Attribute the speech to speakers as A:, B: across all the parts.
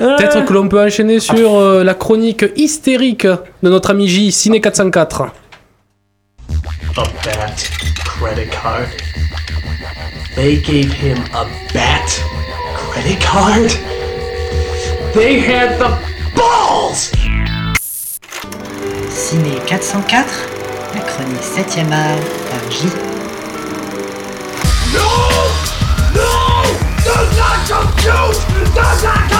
A: Peut-être que l'on peut enchaîner sur euh, la chronique hystérique de notre ami J, Ciné 404.
B: A bat credit card. They gave him a bat credit card? They had the balls!
C: Ciné 404, la chronique 7ème art par J.
B: No! No! Do not compute! Do not compute!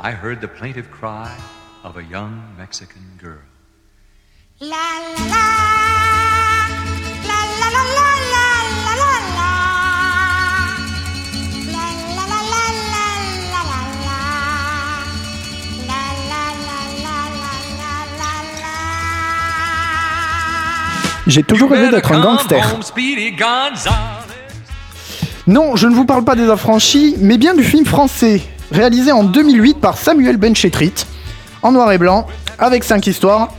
D: I heard the plaintive cry of a young Mexican girl.
E: La la la la la la la la la la la La la la la la la la la La la la la la la la la
F: J'ai toujours rêvé d'être un gangster. Non, je ne vous parle pas des affranchis, mais bien du film français, réalisé en 2008 par Samuel Benchetrit, en noir et blanc, avec 5 histoires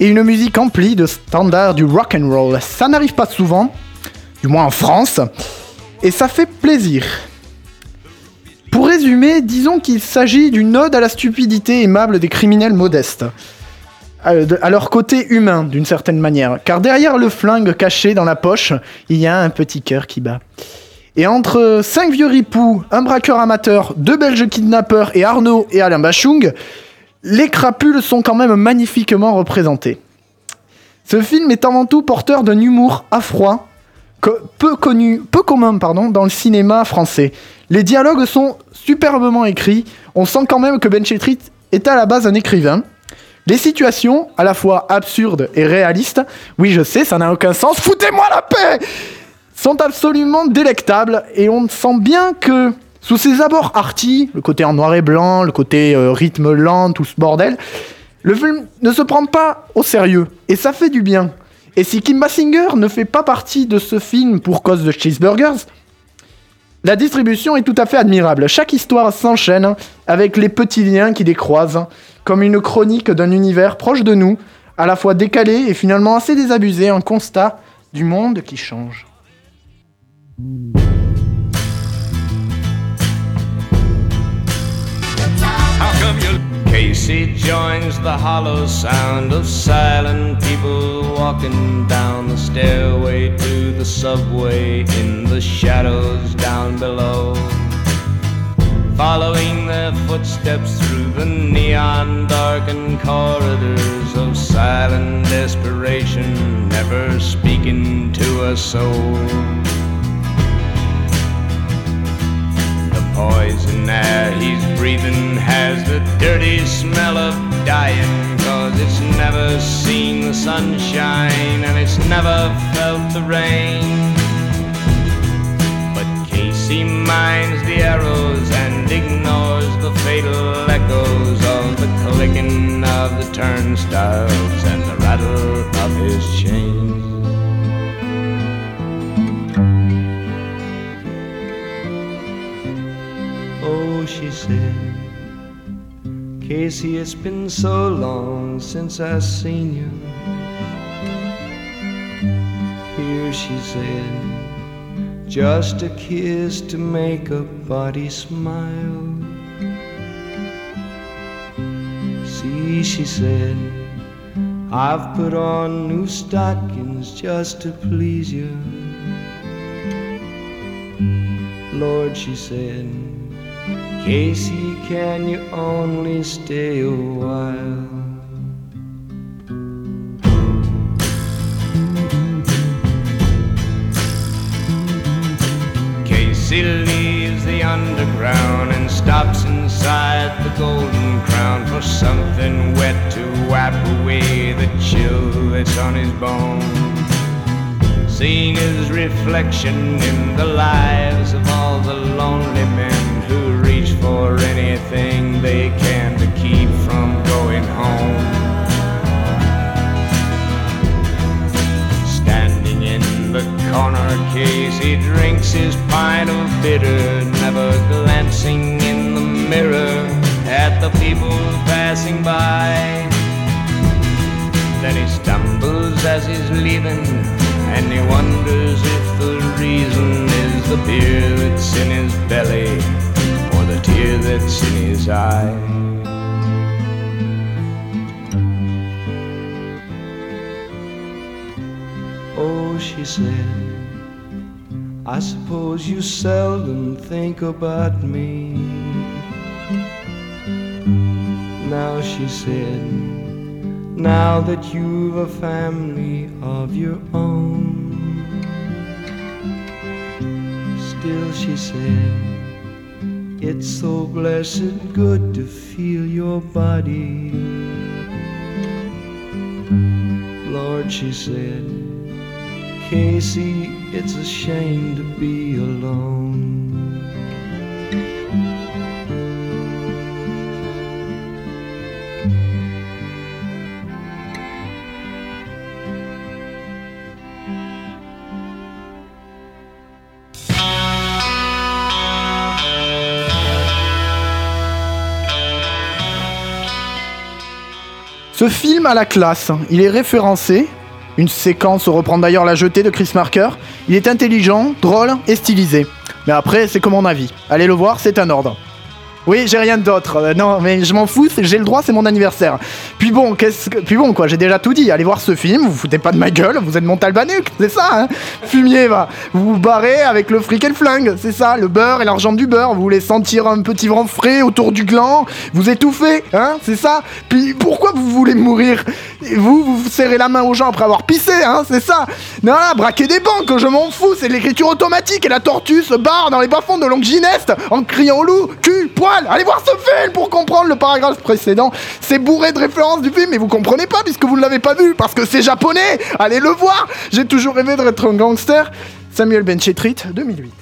F: et une musique emplie de standards du rock and roll. Ça n'arrive pas souvent, du moins en France, et ça fait plaisir. Pour résumer, disons qu'il s'agit d'une ode à la stupidité aimable des criminels modestes. À leur côté humain, d'une certaine manière. Car derrière le flingue caché dans la poche, il y a un petit cœur qui bat. Et entre 5 vieux ripoux, un braqueur amateur, deux belges kidnappeurs et Arnaud et Alain Bachung, les crapules sont quand même magnifiquement représentés. Ce film est avant tout porteur d'un humour co- peu connu, peu commun pardon, dans le cinéma français. Les dialogues sont superbement écrits, on sent quand même que Ben Chetrit est à la base un écrivain. Les situations, à la fois absurdes et réalistes, oui je sais, ça n'a aucun sens, foutez-moi la paix sont absolument délectables et on sent bien que sous ses abords arty, le côté en noir et blanc, le côté euh, rythme lent, tout ce bordel, le film ne se prend pas au sérieux et ça fait du bien. Et si Kim Basinger ne fait pas partie de ce film pour cause de cheeseburgers, la distribution est tout à fait admirable. Chaque histoire s'enchaîne avec les petits liens qui les croisent, comme une chronique d'un univers proche de nous, à la fois décalé et finalement assez désabusé, un constat du monde qui change.
D: How come you
G: Casey joins the hollow sound of silent people walking down the stairway to the subway in the shadows down below. Following their footsteps through the neon darkened corridors of silent desperation, never speaking to a soul. Poison air he's breathing has the dirty smell of dying. Cause it's never seen the sunshine and it's never felt the rain. But Casey minds the arrows and ignores the fatal echoes of the clicking of the turnstiles and the rattle of his chains. She said, Casey, it's been so long since I seen you. Here, she said, just a kiss to make a body smile. See, she said, I've put on new stockings just to please you. Lord, she said, Casey, can you only stay a while? Casey leaves the underground and stops inside the Golden Crown for something wet to wipe away the chill that's on his bones. Seeing his reflection in the lives he drinks his pint of bitter, never glancing in the mirror at the people passing by. Then he stumbles as he's leaving, and he wonders if the reason is the beer that's in his belly or the tear that's in his eye. Oh, she said, I suppose you seldom think about me. Now she said, now that you've a family of your own. Still, she said, it's so blessed good to feel your body. Lord, she said, Casey, it's a shame to be alone.
F: Ce film a la classe, il est référencé. Une séquence reprend d'ailleurs la jetée de Chris Marker. Il est intelligent, drôle et stylisé. Mais après, c'est comme mon avis. Allez le voir, c'est un ordre. Oui, j'ai rien d'autre. Euh, non, mais je m'en fous, j'ai le droit, c'est mon anniversaire. Puis bon, qu'est-ce que... Puis bon, quoi, j'ai déjà tout dit. Allez voir ce film, vous foutez pas de ma gueule, vous êtes mon talbanuc, c'est ça, hein Fumier, va. Vous vous barrez avec le fric et le flingue, c'est ça, le beurre et l'argent du beurre. Vous voulez sentir un petit vent frais autour du gland, vous étouffez, hein, c'est ça Puis pourquoi vous voulez mourir? Vous, vous serrez la main aux gens après avoir pissé, hein, c'est ça Non, là, braquer des banques, je m'en fous, c'est l'écriture automatique et la tortue se barre dans les bas-fonds de Longgineste en criant au loup, cul, Allez voir ce film pour comprendre le paragraphe précédent. C'est bourré de références du film, mais vous comprenez pas puisque vous ne l'avez pas vu, parce que c'est japonais. Allez le voir. J'ai toujours rêvé d'être un gangster. Samuel Benchetrit, 2008.